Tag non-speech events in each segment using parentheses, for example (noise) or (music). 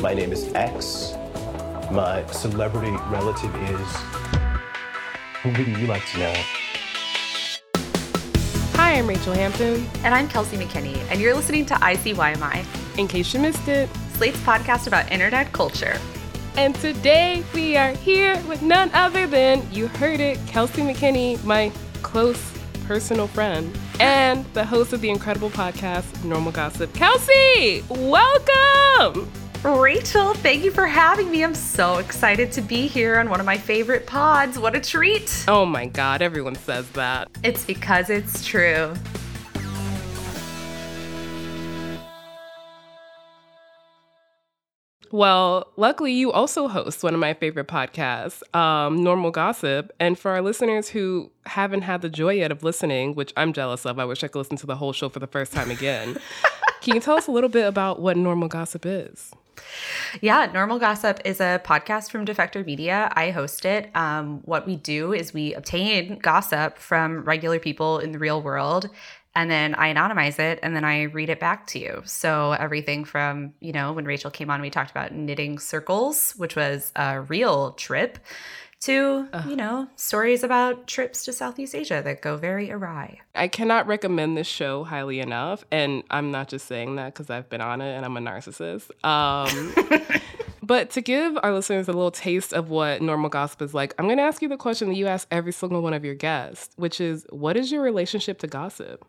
My name is X. My celebrity relative is. Who wouldn't you like to know? Hi, I'm Rachel Hampton. And I'm Kelsey McKinney, and you're listening to ICYMI, In case you missed it. Slate's podcast about internet culture. And today we are here with none other than, you heard it, Kelsey McKinney, my close personal friend, and the host of the incredible podcast, Normal Gossip. Kelsey, welcome! Rachel, thank you for having me. I'm so excited to be here on one of my favorite pods. What a treat! Oh my god, everyone says that. It's because it's true. Well, luckily, you also host one of my favorite podcasts, um, Normal Gossip. And for our listeners who haven't had the joy yet of listening, which I'm jealous of, I wish I could listen to the whole show for the first time again. (laughs) Can you tell us a little bit about what Normal Gossip is? Yeah, Normal Gossip is a podcast from Defector Media. I host it. Um, what we do is we obtain gossip from regular people in the real world and then I anonymize it and then I read it back to you. So everything from, you know, when Rachel came on, we talked about knitting circles, which was a real trip, to, uh, you know, stories about trips to Southeast Asia that go very awry. I cannot recommend this show highly enough. And I'm not just saying that because I've been on it and I'm a narcissist. Um, (laughs) But to give our listeners a little taste of what normal gossip is like, I'm going to ask you the question that you ask every single one of your guests, which is what is your relationship to gossip?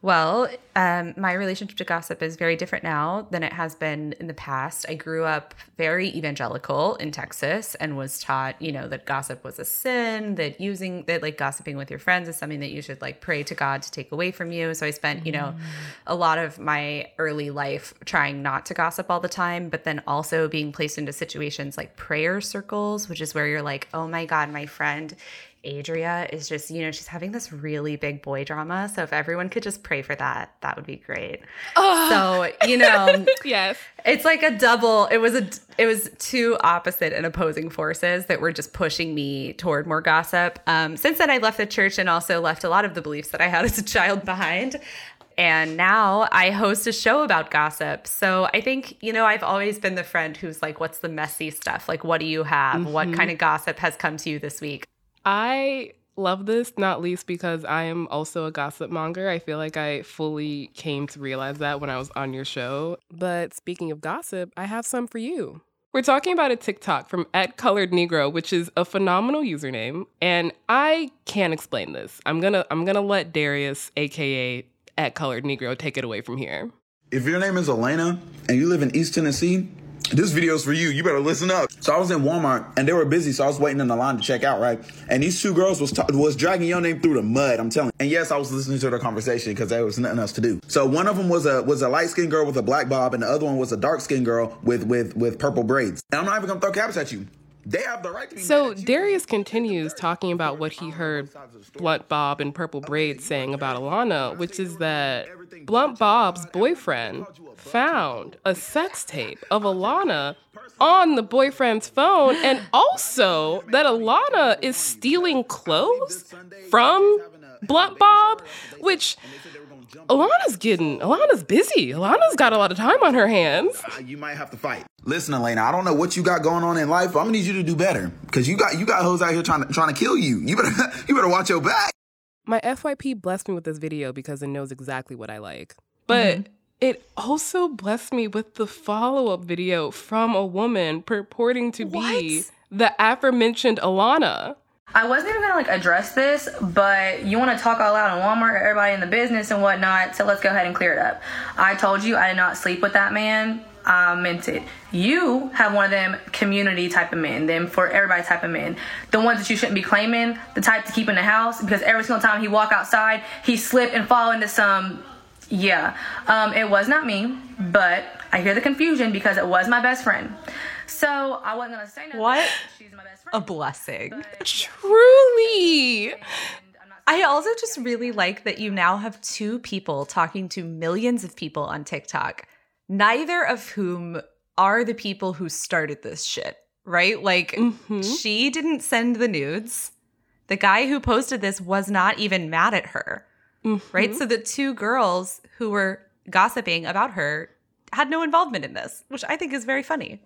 Well, um, my relationship to gossip is very different now than it has been in the past. I grew up very evangelical in Texas and was taught, you know, that gossip was a sin, that using that like gossiping with your friends is something that you should like pray to God to take away from you. So I spent, you know, a lot of my early life trying not to gossip all the time, but then also being placed into situations like prayer circles, which is where you're like, oh my God, my friend Adria is just, you know, she's having this really big boy drama. So if everyone could just pray for that, that would be great. Oh. So, you know, (laughs) yes. It's like a double. It was a it was two opposite and opposing forces that were just pushing me toward more gossip. Um, since then I left the church and also left a lot of the beliefs that I had (laughs) as a child behind. And now I host a show about gossip. So I think, you know, I've always been the friend who's like, what's the messy stuff? Like, what do you have? Mm-hmm. What kind of gossip has come to you this week? I love this, not least because I am also a gossip monger. I feel like I fully came to realize that when I was on your show. But speaking of gossip, I have some for you. We're talking about a TikTok from at Colored Negro, which is a phenomenal username, and I can't explain this. I'm gonna I'm gonna let Darius, aka at Colored Negro, take it away from here. If your name is Elena and you live in East Tennessee, this video's for you. You better listen up. So I was in Walmart and they were busy, so I was waiting in the line to check out, right? And these two girls was ta- was dragging your name through the mud. I'm telling. You. And yes, I was listening to their conversation because there was nothing else to do. So one of them was a was a light skinned girl with a black bob, and the other one was a dark skinned girl with with with purple braids. And I'm not even gonna throw caps at you. They have the right to be So Darius continues talking about what he heard Blunt Bob and Purple Braids saying about Alana, which is that Blunt Bob's boyfriend found a sex tape of Alana on the boyfriend's phone, and also that Alana is stealing clothes from Blunt Bob, which Alana's getting, Alana's busy. Alana's got a lot of time on her hands. You might have to fight. Listen, Elena, I don't know what you got going on in life. But I'm gonna need you to do better because you got you got hoes out here trying to trying to kill you. You better (laughs) you better watch your back. My FYP blessed me with this video because it knows exactly what I like, but. Mm-hmm. It also blessed me with the follow up video from a woman purporting to what? be the aforementioned Alana. I wasn't even gonna like address this, but you want to talk all out in Walmart, everybody in the business and whatnot. So let's go ahead and clear it up. I told you I did not sleep with that man. I meant it. You have one of them community type of men, them for everybody type of men. The ones that you shouldn't be claiming, the type to keep in the house because every single time he walk outside, he slip and fall into some Yeah, um, it was not me, but I hear the confusion because it was my best friend. So I wasn't gonna say nothing. What? She's my best friend. A friend. blessing. (laughs) Truly. I also just really like that you now have two people talking to millions of people on TikTok, neither of whom are the people who started this shit, right? Like, Mhm. she didn't send the nudes. The guy who posted this was not even mad at her, right? Mm-hmm. So the two girls who were gossiping about her had no involvement in this, which I think is very funny.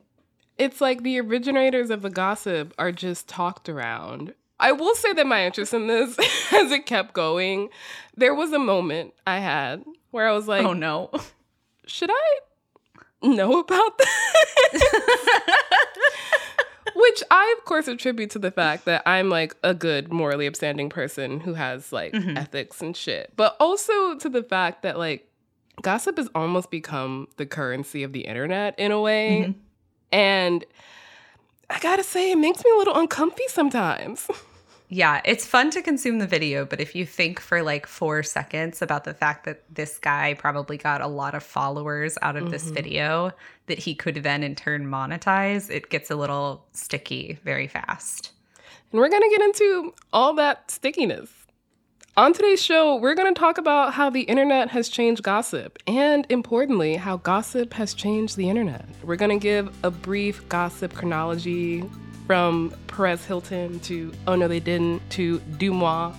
It's like the originators of the gossip are just talked around. I will say that my interest in this, (laughs) as it kept going, there was a moment I had where I was like, oh no. should I know about this? (laughs) Which I, of course, attribute to the fact that I'm like a good, morally upstanding person who has like mm-hmm. ethics and shit. But also to the fact that like gossip has almost become the currency of the internet in a way. Mm-hmm. And I gotta say, it makes me a little uncomfy sometimes. (laughs) Yeah, it's fun to consume the video, but if you think for like four seconds about the fact that this guy probably got a lot of followers out of this mm-hmm. video that he could then in turn monetize, it gets a little sticky very fast. And we're going to get into all that stickiness. On today's show, we're going to talk about how the internet has changed gossip and, importantly, how gossip has changed the internet. We're going to give a brief gossip chronology from Perez Hilton to Oh No They Didn't to DeuxMoi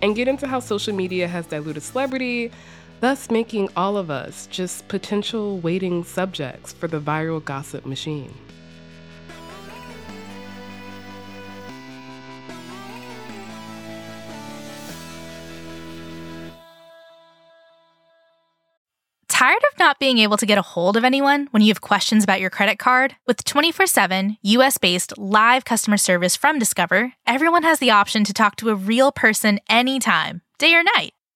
and get into how social media has diluted celebrity, thus making all of us just potential waiting subjects for the viral gossip machine. Tired of not being able to get a hold of anyone when you have questions about your credit card? With 24 7 US based live customer service from Discover, everyone has the option to talk to a real person anytime, day or night.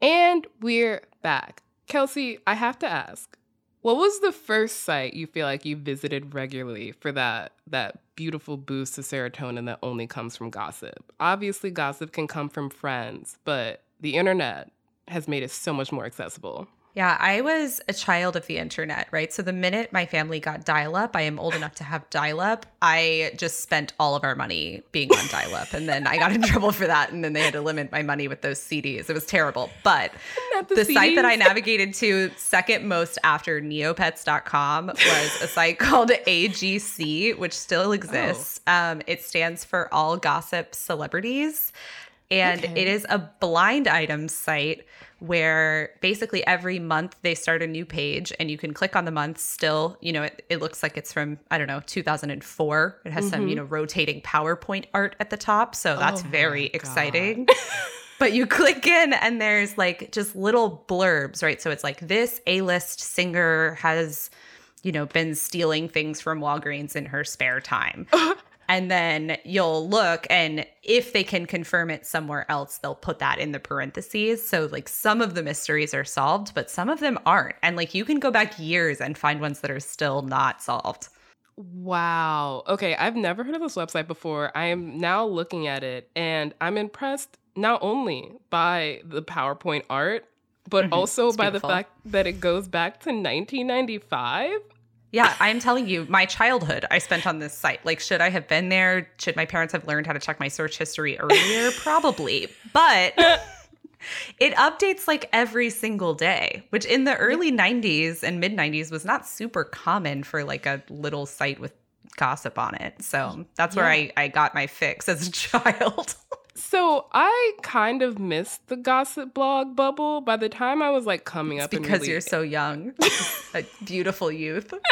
And we're back. Kelsey, I have to ask, what was the first site you feel like you visited regularly for that that beautiful boost to serotonin that only comes from gossip? Obviously, gossip can come from friends, but the internet has made it so much more accessible. Yeah, I was a child of the internet, right? So the minute my family got dial up, I am old enough to have dial up. I just spent all of our money being on dial up. And then I got in (laughs) trouble for that. And then they had to limit my money with those CDs. It was terrible. But (laughs) Not the the site that I navigated to second most after neopets.com was a site (laughs) called AGC, which still exists. Um, it stands for All Gossip Celebrities. And Okay. it is a blind items site where basically every month they start a new page and you can click on the month still. You know it, it looks like it's from i don't know 2004 it has some you know rotating powerpoint art at the top. So that's Mm-hmm. Oh very exciting. (laughs) But you click in and there's like just little blurbs right? So it's like this a-list singer has you know been stealing things from walgreens in her spare time (laughs) and then you'll look and if they can confirm it somewhere else they'll put that in the parentheses so like some of the mysteries are solved but some of them aren't and like you can go back years and find ones that are still not solved Wow. Okay, I've never heard of this website before. I am now looking at it and I'm impressed not only by the PowerPoint art, but also Mm-hmm. It's by beautiful. the fact that it goes back to 1995. Yeah i'm telling you my childhood i spent on this site. Like should i have been there? Should my parents have learned how to check my search history earlier? (laughs) Probably. But (laughs) it updates like every single day, which in the early 90s and mid 90s was not super common for like a little site with gossip on it. So that's where I, I got my fix as a (laughs) child. So I kind of missed the gossip blog bubble by the time I was like coming it's up. because really- you're so young, (laughs) a beautiful youth. (laughs)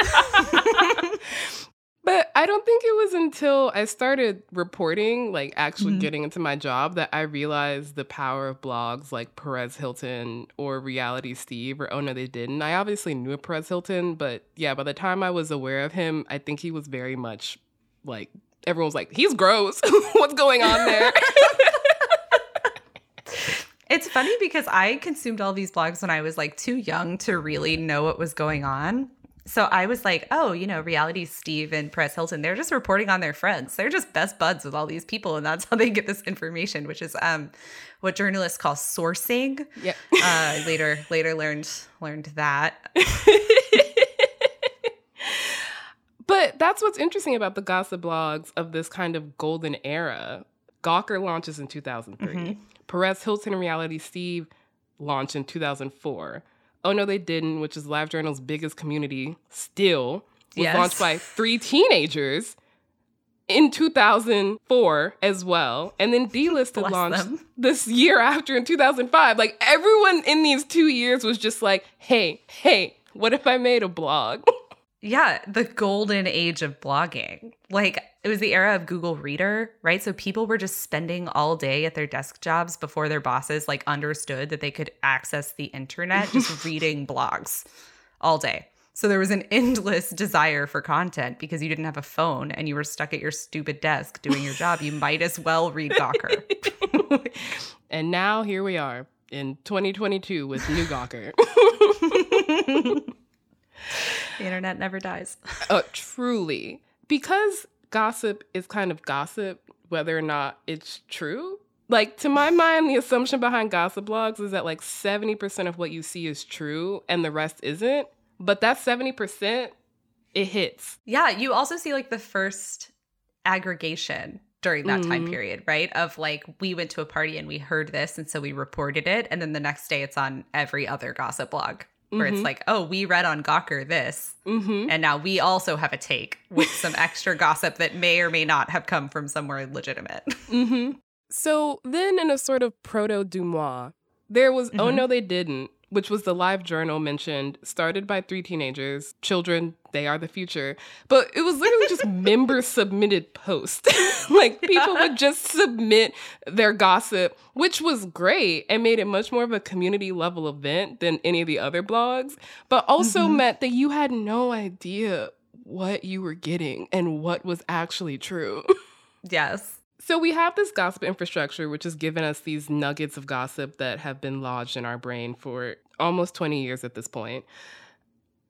But I don't think it was until I started reporting, like actually Mhm. getting into my job, that I realized the power of blogs like Perez Hilton or Reality Steve or Oh No They Didn't. I obviously knew of Perez Hilton, but yeah, by the time I was aware of him, I think he was very much like everyone was like, he's gross. (laughs) What's going on there? It's funny because I consumed all these blogs when I was like too young to really know what was going on. So I was like, oh, you know, reality Steve and Perez Hilton, they're just reporting on their friends. They're just best buds with all these people. And that's (laughs) how they get this information, which is um what journalists call sourcing. yeah. Uh, later later learned learned that. (laughs) But that's what's interesting about the gossip blogs of this kind of golden era. Gawker launches in 2003. Mhm. Perez Hilton and Reality Steve launched in 2004. Oh No They Didn't, which is LiveJournal's biggest community still, was Yes. launched by three teenagers in 2004 as well. And then Dlisted launched them. this year after in 2005. Like everyone in these two years was just like, hey, hey, what if I made a blog? (laughs) Yeah, the golden age of blogging. Like it was the era of Google Reader, right? So people were just spending all day at their desk jobs before their bosses like understood that they could access the internet just (laughs) reading blogs all day. So there was an endless desire for content because you didn't have a phone and you were stuck at your stupid desk doing your job. You might as well read Gawker. (laughs) And now here we are in 2022 with New Gawker. (laughs) the internet never dies. uh, (laughs) truly. Because gossip is kind of gossip, whether or not it's true. Like, to my mind, the assumption behind gossip blogs is that like 70% of what you see is true and the rest isn't. But that 70%, it hits. Yeah, you also see like the first aggregation during that time Mhm. period, right? Of like we went to a party and we heard this and so we reported it and then the next day it's on every other gossip blog where Mhm. it's like, "Oh, we read on Gawker this Mm-hmm. and now we also have a take with some (laughs) extra gossip that may or may not have come from somewhere legitimate." (laughs) Mm-hmm. So then, in a sort of proto DeuxMoi, there was Oh Mhm. No They Didn't, which was the live journal mentioned, started by three teenagers, children, they are the future. But it was literally just (laughs) member submitted posts. (laughs) like people would just submit their gossip, which was great and made it much more of a community level event than any of the other blogs, but also Mhm. meant that you had no idea what you were getting and what was actually true. (laughs) yes. So we have this gossip infrastructure, which has given us these nuggets of gossip that have been lodged in our brain for almost 20 years at this point.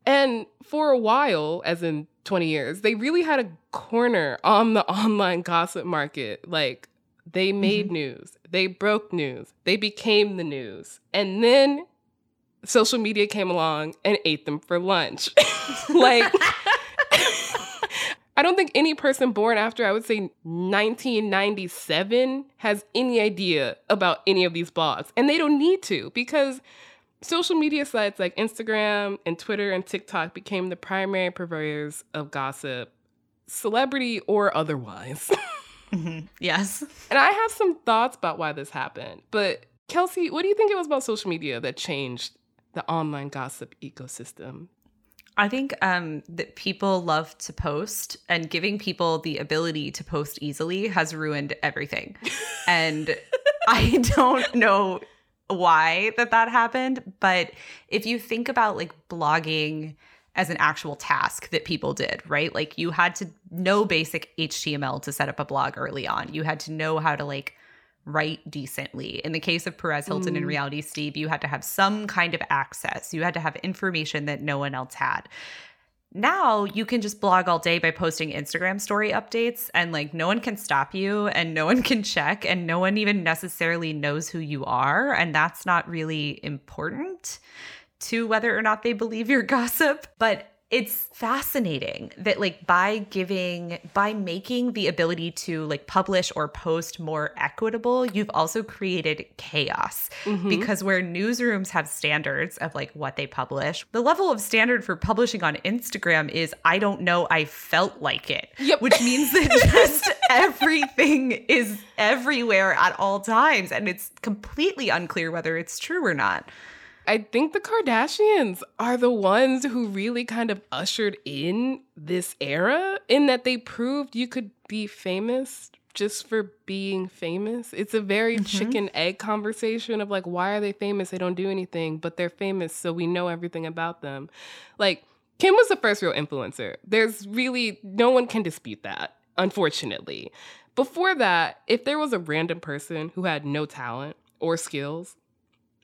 And for a while, as in 20 years, they really had a corner on the (laughs) online gossip market. Like they made mm-hmm. news, they broke news, they became the news. And then social media came along and ate them for lunch. (laughs) like, I don't think any person born after, I would say 1997, has any idea about any of these blogs. And they don't need to because social media sites like Instagram and Twitter and TikTok became the primary purveyors of gossip, celebrity or otherwise. (laughs) Mhm. Yes. and I have some thoughts about why this happened. But Kelsey, what do you think it was about social media that changed the online gossip ecosystem? I think um, that people love to post, and giving people the ability to post easily has ruined everything. (laughs) and I (laughs) don't know why that that happened, but if you think about like blogging as an actual task that people did, right? Like you had to know basic HTML to set up a blog early on. You had to know how to like write decently. In the case of Perez Hilton and Mm. Reality Steve, you had to have some kind of access. You had to have information that no one else had. Now you can just blog all day by posting Instagram story updates and like no one can stop you and no one (laughs) can check and no one even necessarily knows who you are and that's not really important to whether or not they believe your (laughs) gossip. But it's fascinating that like by giving by making the ability to like publish or post more equitable you've also created chaos mm-hmm. because where newsrooms have standards of like what they publish the level of standard for publishing on instagram is i don't know i felt like it yep. which means that (laughs) just everything is everywhere at all times and it's completely unclear whether it's true or not I think the Kardashians are the ones who really kind of ushered in this era in that they proved you could be famous just for being famous. It's a very mm-hmm. chicken egg conversation of like, why are they famous? They don't do anything, but they're famous, so we know everything about them. Like, Kim was the first real influencer. There's really no one can dispute that, unfortunately. Before that, if there was a random person who had no talent or skills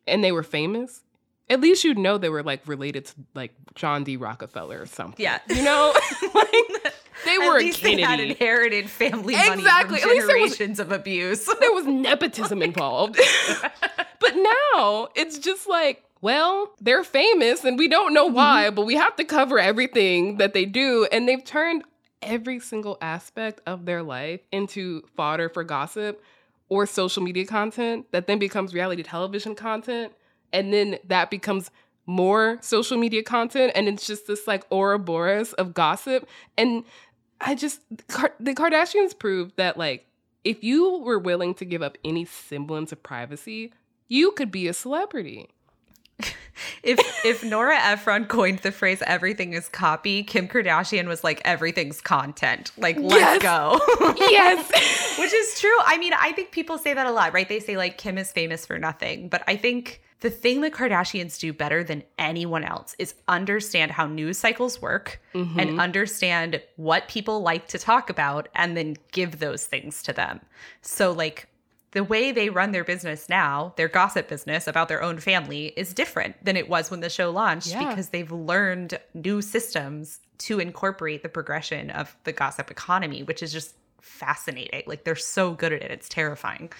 and they were famous, at least you'd know they were like related to like John D. Rockefeller or something. Yeah. You know? (laughs) (laughs) like they were at least Kennedy. They had inherited family exactly. money from generations was, of abuse. (laughs) there was nepotism involved. but now it's just like, well, they're famous and we don't know why, mm-hmm. but we have to cover everything that they do. And they've turned every single aspect of their life into fodder for gossip or social media content that then becomes reality television content and then that becomes more social media content and it's just this like Ouroboros of gossip and I just the Kardashians proved that like if you were willing to give up any semblance of privacy, you could be a celebrity. (laughs) if if Nora Ephron coined the phrase everything is copy, Kim Kardashian was like everything's content. Like let's yes. go. yes. (laughs) Which is true. I mean, I think people say that a lot, right? They say like Kim is famous for nothing, but I think the thing the Kardashians do better than anyone else is understand how news cycles work mm-hmm. and understand what people like to talk about and then give those things to them. So, like, the way they run their business now, their gossip business about their own family, is different than it was when the show launched yeah. because they've learned new systems to incorporate the progression of the gossip economy, which is just fascinating. Like, they're so good at it, it's terrifying.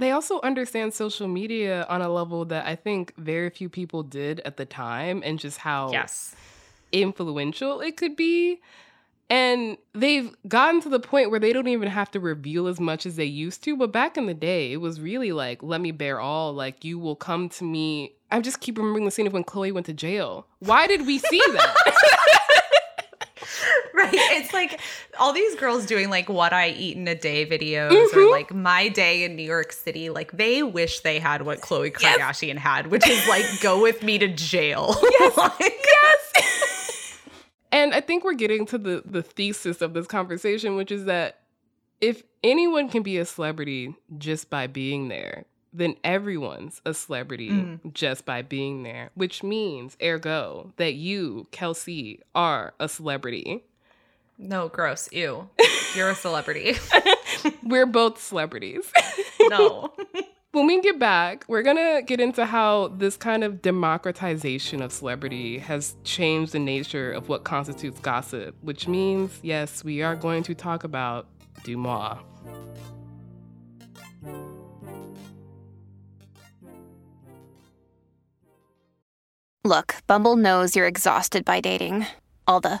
They also understand social media on a level that I think very few people did at the time and just how yes. influential it could be. And they've gotten to the point where they don't even have to reveal as much as they used to. But back in the day, it was really like, let me bear all. Like, you will come to me. I just keep remembering the scene of when Khloe went to jail. Why did we see that? (laughs) right. It's like all these girls doing like what I eat in a day videos mm-hmm. or like my day in New York City. Like they wish they had what Khloe Kardashian yes. had, which is like go with me to jail. (laughs) Yes. like, yes. (laughs) and I think we're getting to the the thesis of this conversation, which is that if anyone can be a celebrity just by being there, then everyone's a celebrity mm. just by being there, which means, ergo, that you, Kelsey, are a celebrity. No, gross. Ew. You're a celebrity. (laughs) We're both celebrities. (laughs) no. (laughs) when we get back, we're going to get into how this kind of democratization of celebrity has changed the nature of what constitutes gossip, which means, yes, we are going to talk about DeuxMoi. Look, Bumble knows you're exhausted by dating. All the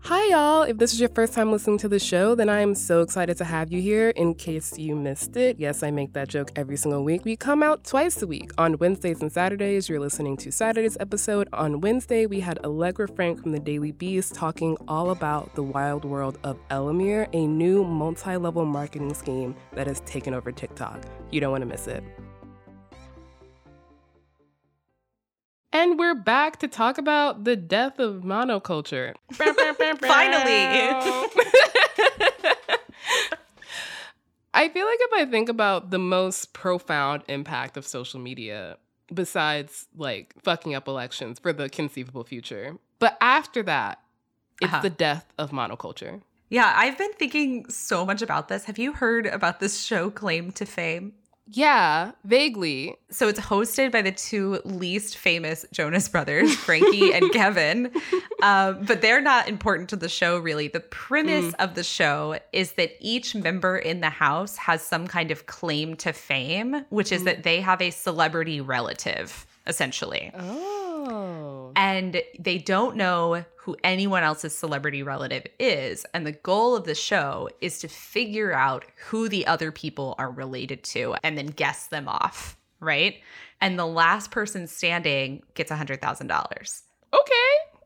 Hi, y'all. If this is your first time listening to the show, then I am so excited to have you here. In case you missed it, yes, I make that joke every single week. We come out twice a week. On Wednesdays and Saturdays, you're listening to Saturday's episode. On Wednesday, we had Allegra Frank from the Daily Beast talking all about the wild world of Elamir, a new multi level marketing scheme that has taken over TikTok. You don't want to miss it. And we're back to talk about the death of monoculture. (laughs) Finally. (laughs) I feel like if I think about the most profound impact of social media, besides like fucking up elections for the conceivable future, but after that, it's uh-huh. the death of monoculture. Yeah, I've been thinking so much about this. Have you heard about this show, Claim to Fame? Yeah, vaguely. So it's hosted by the two least famous Jonas brothers, Frankie and (laughs) Kevin. Um, but they're not important to the show, really. The premise mm. of the show is that each member in the house has some kind of claim to fame, which is mm. that they have a celebrity relative, essentially. Oh. Oh. And they don't know who anyone else's celebrity relative is. And the goal of the show is to figure out who the other people are related to and then guess them off, right? And the last person standing gets $100,000. Okay.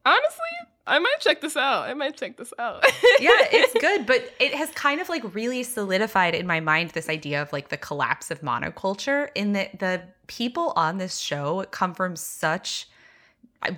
Honestly, I might check this out. I might check this out. (laughs) yeah, it's (laughs) good, but it has kind of like really solidified in my mind this idea of like the collapse of monoculture in that the people on this show come from such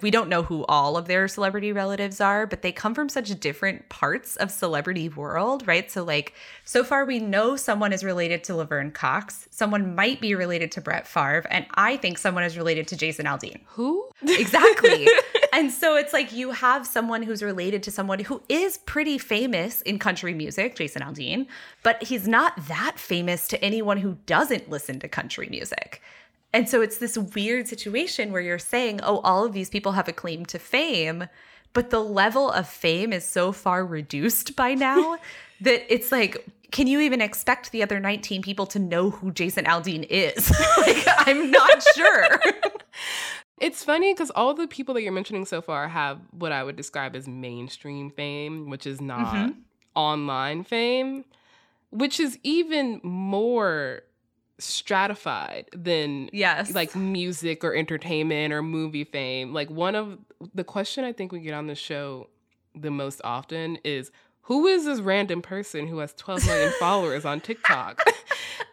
we don't know who all of their celebrity relatives are, but they come from such different parts of celebrity world, right? So like so far we know someone is related to Laverne Cox, someone might be related to Brett Favre, and I think someone is related to Jason Aldean. Who? (laughs) Exactly. and so it's like you have someone who's related to someone who is pretty famous in country music, Jason Aldean, but he's not that famous to anyone who doesn't listen to country music. And so it's this weird situation where you're saying, oh, all of these people have a claim to fame, but the level of fame is so far reduced by now (laughs) that it's like, can you even expect the other 19 people to know who Jason Aldean is? (laughs) like, I'm not sure. (laughs) It's funny because all the people that you're mentioning so far have what I would describe as mainstream fame, which is not mm-hmm. online fame, which is even more stratified than yes. like music or entertainment or movie fame. Like one of the question i think we get on the show the most often is who is this random person who has 12 million (laughs) followers on tiktok?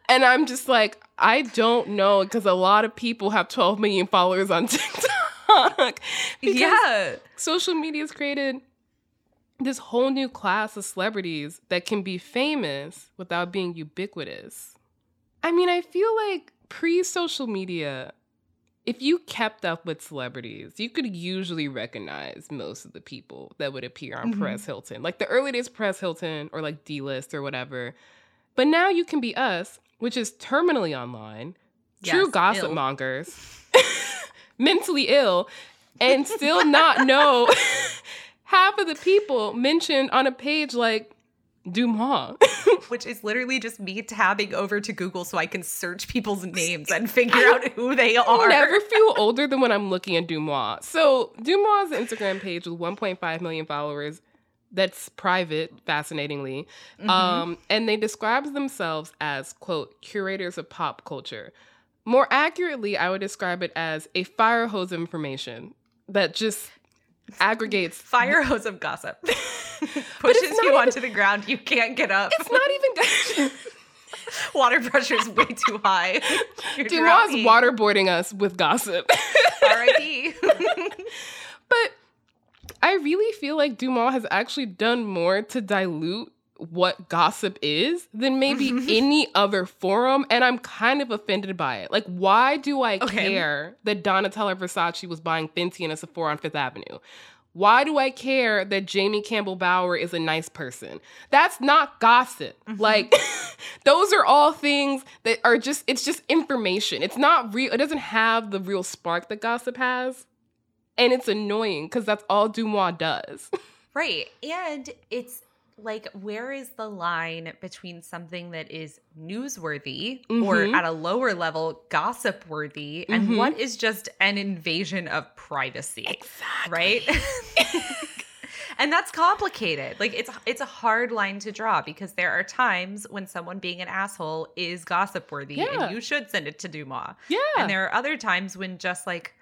And i'm just like i don't know because a lot of people have 12 million followers on (laughs) tiktok. Yeah. social media has created this whole new class of celebrities that can be famous without being ubiquitous I mean, I feel like pre social media, if you kept up with celebrities, you could usually recognize most of the people that would appear on mm-hmm. Perez Hilton. Like the early days Perez Hilton or like D list or whatever. But now you can be us, which is terminally online, yes, true gossip Ill. mongers, (laughs) mentally ill, and still not (laughs) know (laughs) half of the people mentioned on a page like DeuxMoi. (laughs) Which is literally just me tabbing over to Google so I can search people's names and (laughs) figure out who they are. I never (laughs) feel older than when I'm looking at DeuxMoi. So DeuxMoi's Instagram page with 1.5 million followers. That's private, fascinatingly. Mm-hmm. Um, and they describe themselves as, quote, curators of pop culture. More accurately, I would describe it as a fire hose of information that just aggregates (laughs) fire hose of gossip. (laughs) (laughs) Pushes you even, onto the ground. You can't get up. It's not even. Water pressure is way too high. DeuxMoi's waterboarding us with gossip. R.I.P. but I really feel like DeuxMoi has actually done more to dilute what gossip is than maybe any other forum, and I'm kind of offended by it. Like, why do I okay. care that Donatella Versace was buying Fenty in a Sephora on Fifth Avenue? Why do I care that Jamie Campbell Bower is a nice person? That's not gossip. Mm-hmm. Like, (laughs) those are all things that are just, it's just information. It's not real, it doesn't have the real spark that gossip has. And it's annoying because that's all DeuxMoi does. (laughs) Right. And it's like where is the line between something that is newsworthy mm-hmm. or at a lower level gossip worthy and mm-hmm. what is just an invasion of privacy exactly. right (laughs) and that's complicated like it's it's a hard line to draw because there are times when someone being an asshole is gossip worthy yeah. and you should send it to DeuxMoi yeah and there are other times when just like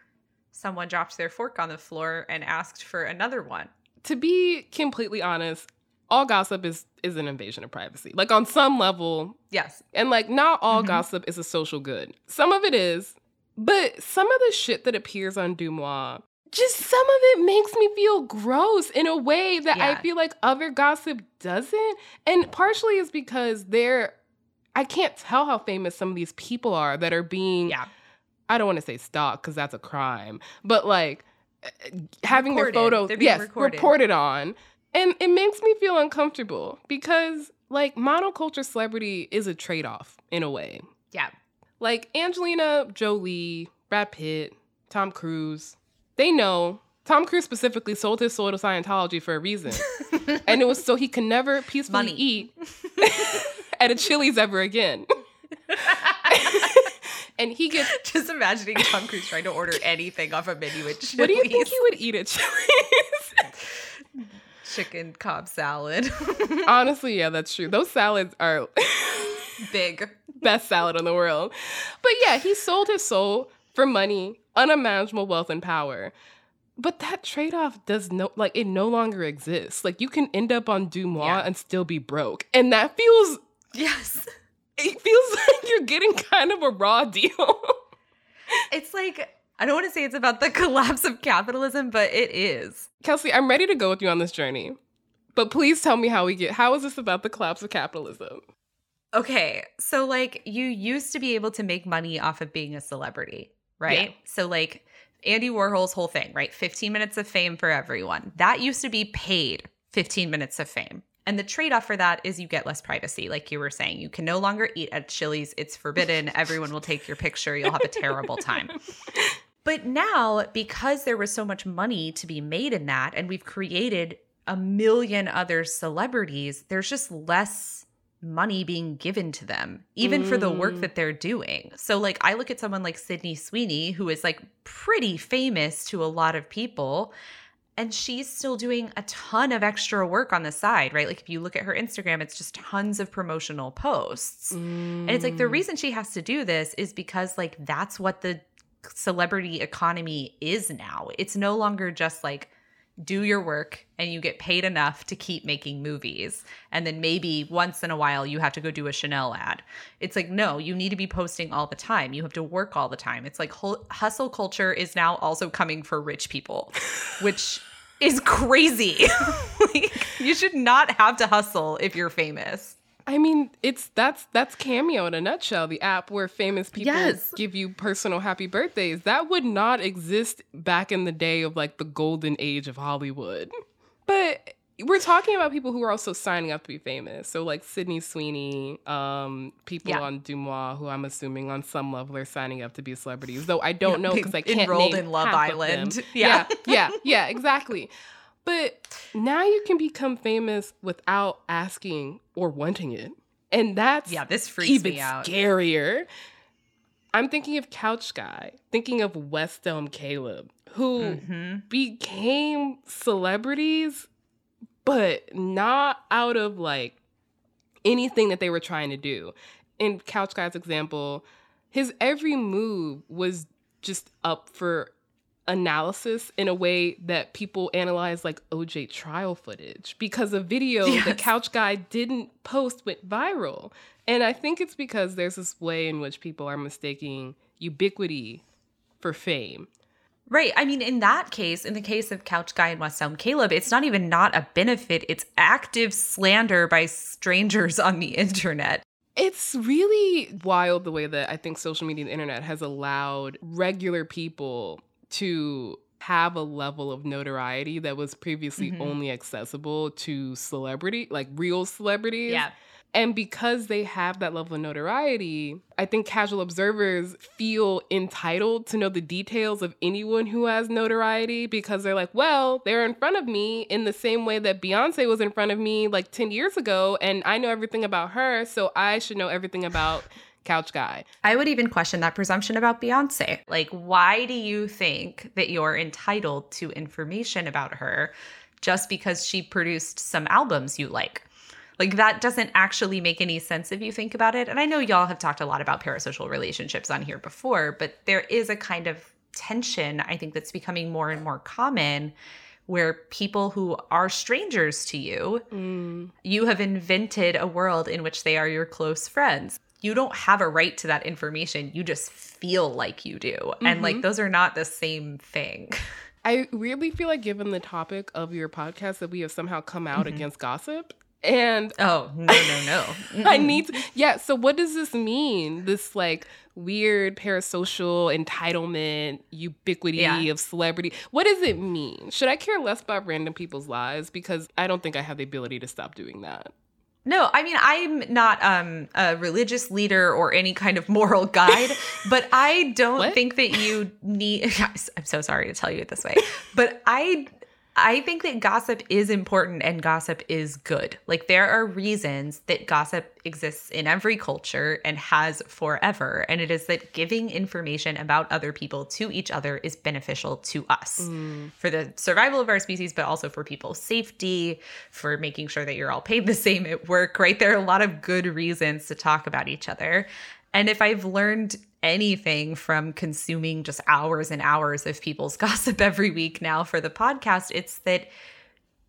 someone dropped their fork on the floor and asked for another one to be completely honest all gossip is is an invasion of privacy. Like on some level, yes. And like not all mm-hmm. gossip is a social good. Some of it is, but some of the shit that appears on DeuxMoi, just some of it makes me feel gross in a way that yeah. I feel like other gossip doesn't. And partially is because they're I can't tell how famous some of these people are that are being yeah. I don't want to say stalked because that's a crime, but like having recorded. their photo yes, recorded. reported on And it makes me feel uncomfortable because, like, monoculture celebrity is a trade off in a way. Yeah. Like, Angelina Jolie, Brad Pitt, Tom Cruise, they know Tom Cruise specifically sold his soul to Scientology for a reason. (laughs) and it was so he can never peacefully Money. eat (laughs) at a Chili's ever again. (laughs) and he gets Just imagining Tom Cruise trying to order anything off a menu at Chili's. what do you think he would eat at Chili's? Chicken Cobb salad. (laughs) Honestly, yeah, that's true. Those salads are (laughs) Big. best salad in the world. But yeah, he sold his soul for money, unimaginable wealth and power. But that trade-off does no like it no longer exists. Like you can end up on DeuxMoi Yeah. and still be broke. And that feels Yes. (laughs) it feels like you're getting kind of a raw deal. It's like, I don't want to say it's about the (laughs) collapse of capitalism, but it is. Kelsey, I'm ready to go with you on this journey. But please tell me how we get how is this about the collapse of capitalism? Okay. So, like, you used to be able to make money off of being a celebrity, right? Yeah. So, like, Andy Warhol's whole thing, right? 15 minutes of fame for everyone. That used to be paid 15 minutes of fame. And the trade off for that is you get less privacy. Like you were saying, you can no longer eat at Chili's. It's forbidden. Everyone will take your picture. You'll have a terrible time. (laughs) But now, because there was so much money to be made in that, and we've created a million other celebrities, there's just less money being given to them, even for the work mm. that they're doing. So, like, I look at someone like Sydney Sweeney, who is like pretty famous to a lot of people, and she's still doing a ton of extra work on the side, right? Like, if you look at her Instagram, it's just tons of promotional posts. And it's like the mm. reason she has to do this is because, like, that's what the celebrity economy is now. It's no longer just like do your work and you get paid enough to keep making movies. And then maybe once in a while you have to go do a Chanel ad. It's like, no, you need to be posting all the time. You have to work all the time. It's like hustle culture is now also coming for rich people, (laughs) which is crazy. (laughs) like, you should not have to hustle if you're famous. I mean, it's that's that's Cameo in a nutshell, the app where famous people Yes. give you personal happy birthdays. That would not exist back in the day of like the golden age of Hollywood. But we're talking about people who are also signing up to be famous. So like Sydney Sweeney, um, people Yeah. on DeuxMoi, who I'm assuming on some level are signing up to be celebrities. Though I don't know because I can't enrolled name in Love half of them. Island. (laughs) Yeah, Yeah. yeah, yeah, exactly. But now you can become famous without asking or wanting it. And that's Yeah, this freaks even me out. scarier. I'm thinking of Couch Guy, thinking of West Elm Caleb, who Mm-hmm. became celebrities, but not out of like anything that they were trying to do. In Couch Guy's example, his every move was just up for analysis in a way that people analyze like OJ trial footage because a video the couch guy didn't post went viral. And I think it's because there's this way in which people are mistaking ubiquity for fame. Right. I mean, in that case, in the case of Couch Guy and West Elm Caleb, it's not even not a benefit. It's active slander by strangers on the internet. It's really wild the way that I think social media and the internet has allowed regular people to have a level of notoriety that was previously Mhm. only accessible to celebrity, like real celebrities. Yeah. And because they have that level of notoriety, I think casual observers feel entitled to know the details of anyone who has notoriety because they're like, well, they're in front of me in the same way that Beyonce was in front of me like 10 years ago, and I know everything about her, so I should know everything about (laughs) Couch Guy. I would even question that presumption about Beyonce. Like, why do you think that you're entitled to information about her just because she produced some albums you like? Like, that doesn't actually make any sense if you think about it. And I know y'all have talked a lot about parasocial relationships on here before, but there is a kind of tension, I think, that's becoming more and more common where people who are strangers to you mm. you have invented a world in which they are your close friends. You don't have a right to that information. You just feel like you do. And like mm-hmm. those are not the same thing. (laughs) I really feel like, given the topic of your podcast, that we have somehow come out mm-hmm. against gossip. And oh, no, no, no. (laughs) I need to, yeah. So, what does this mean? This like weird parasocial entitlement, ubiquity yeah. of celebrity. What does it mean? Should I care less about random people's lives? Because I don't think I have the ability to stop doing that. No, I mean I'm not um, a religious leader or any kind of moral (laughs) guide, but I don't think that you need. (laughs) I'm so sorry to tell you it this way, but I I think that gossip is important and gossip is good. Like there are reasons that gossip exists in every culture and has forever. And it is that giving information about other people to each other is beneficial to us mm. for the survival of our species, but also for people's safety, for making sure that you're all paid the same at work, right? There are a lot of good reasons to talk about each other. And if I've learned anything from consuming just hours and hours of people's (laughs) gossip every week now for the podcast, it's that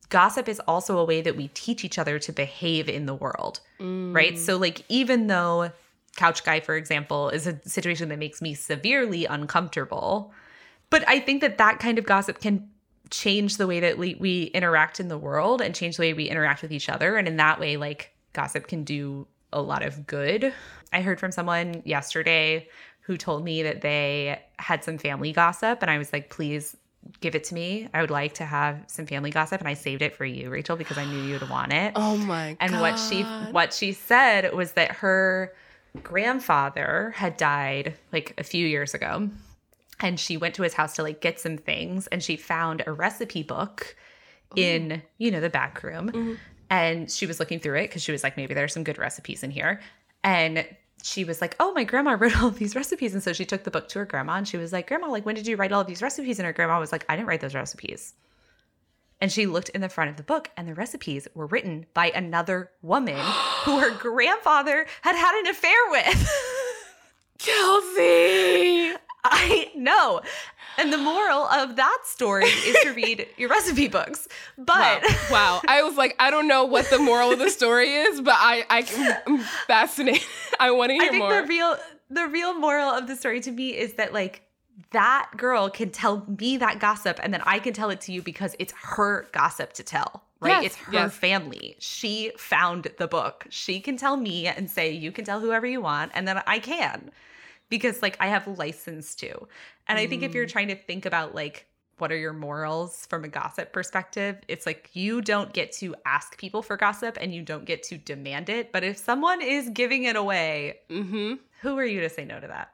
gossip is also a way that we teach each other to behave in the world, mm. right? So, like, even though Couch Guy, for example, is a situation that makes me severely uncomfortable, but I think that that kind of gossip can change the way that we, we interact in the world and change the way we interact with each other. And in that way, like, gossip can do a lot of good. I heard from someone yesterday who told me that they had some family gossip, and I was like, please give it to me. I would like to have some family gossip, and I saved it for you, Rachel, because I knew you would want it. Oh my! And God. what she what she said was that her grandfather had died like a few years ago, and she went to his house to like get some things, and she found a recipe book Ooh. in you know the back room. Mm-hmm. And she was looking through it because she was like, maybe there's some good recipes in here. And she was like, Oh, my grandma (laughs) wrote all these recipes. And so she took the book to her grandma and she was like, Grandma, like, when did you write all of these recipes? And her grandma was like, I didn't write those recipes. And she looked in the front of the book, and the recipes were written by another woman (gasps) who her grandfather had had an affair with. Kelsey! I know. And the moral of that story is to read (laughs) your recipe books. But wow. wow. I was like, I don't know what the moral of the story is, but I, I am fascinated. (laughs) I want to hear I think more. the real the real moral of the story to me is that like that girl can tell me that gossip and then I can tell it to you because it's her gossip to tell. Right? Yes, it's her yes. family. She found the book. She can tell me and say, you can tell whoever you want, and then I can because like I have license to. And. I think if you're mm. trying to think about like what are your morals from a gossip perspective, it's like you don't get to ask people for gossip and you don't get to demand it. But if someone is giving it away, mm-hmm. who are you to say no to that?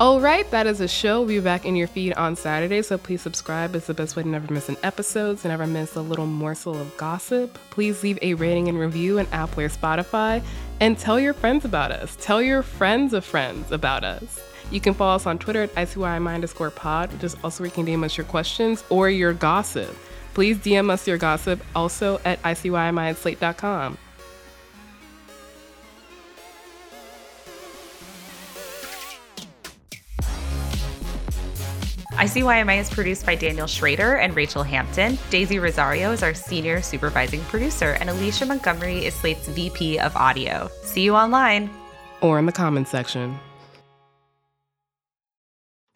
All right, that is a show. We'll be back in your feed on Saturday, so please subscribe. It's the best way to never miss an episode, to never miss a little morsel of gossip. Please leave a rating and review in Apple or Spotify, and tell your friends about us. Tell your friends of friends about us. You can follow us on Twitter at ICYMI underscore pod, which is also where you can DM us your questions or your gossip. Please DM us your gossip also at ICYMI at slate.com. ICYMI is produced by Daniel Schroeder and Rachel Hampton. Daisy Rosario is our senior supervising producer, and Alicia Montgomery is Slate's VP of audio. See you online or in the comments section.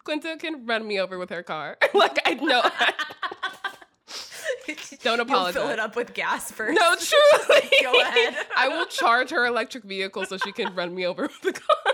Quinta can run me over with her car. (laughs) like I know. (laughs) Don't apologize. You'll fill it up with gas first. No, truly. (laughs) Go ahead. I will charge her electric vehicle so she can run me over with the car.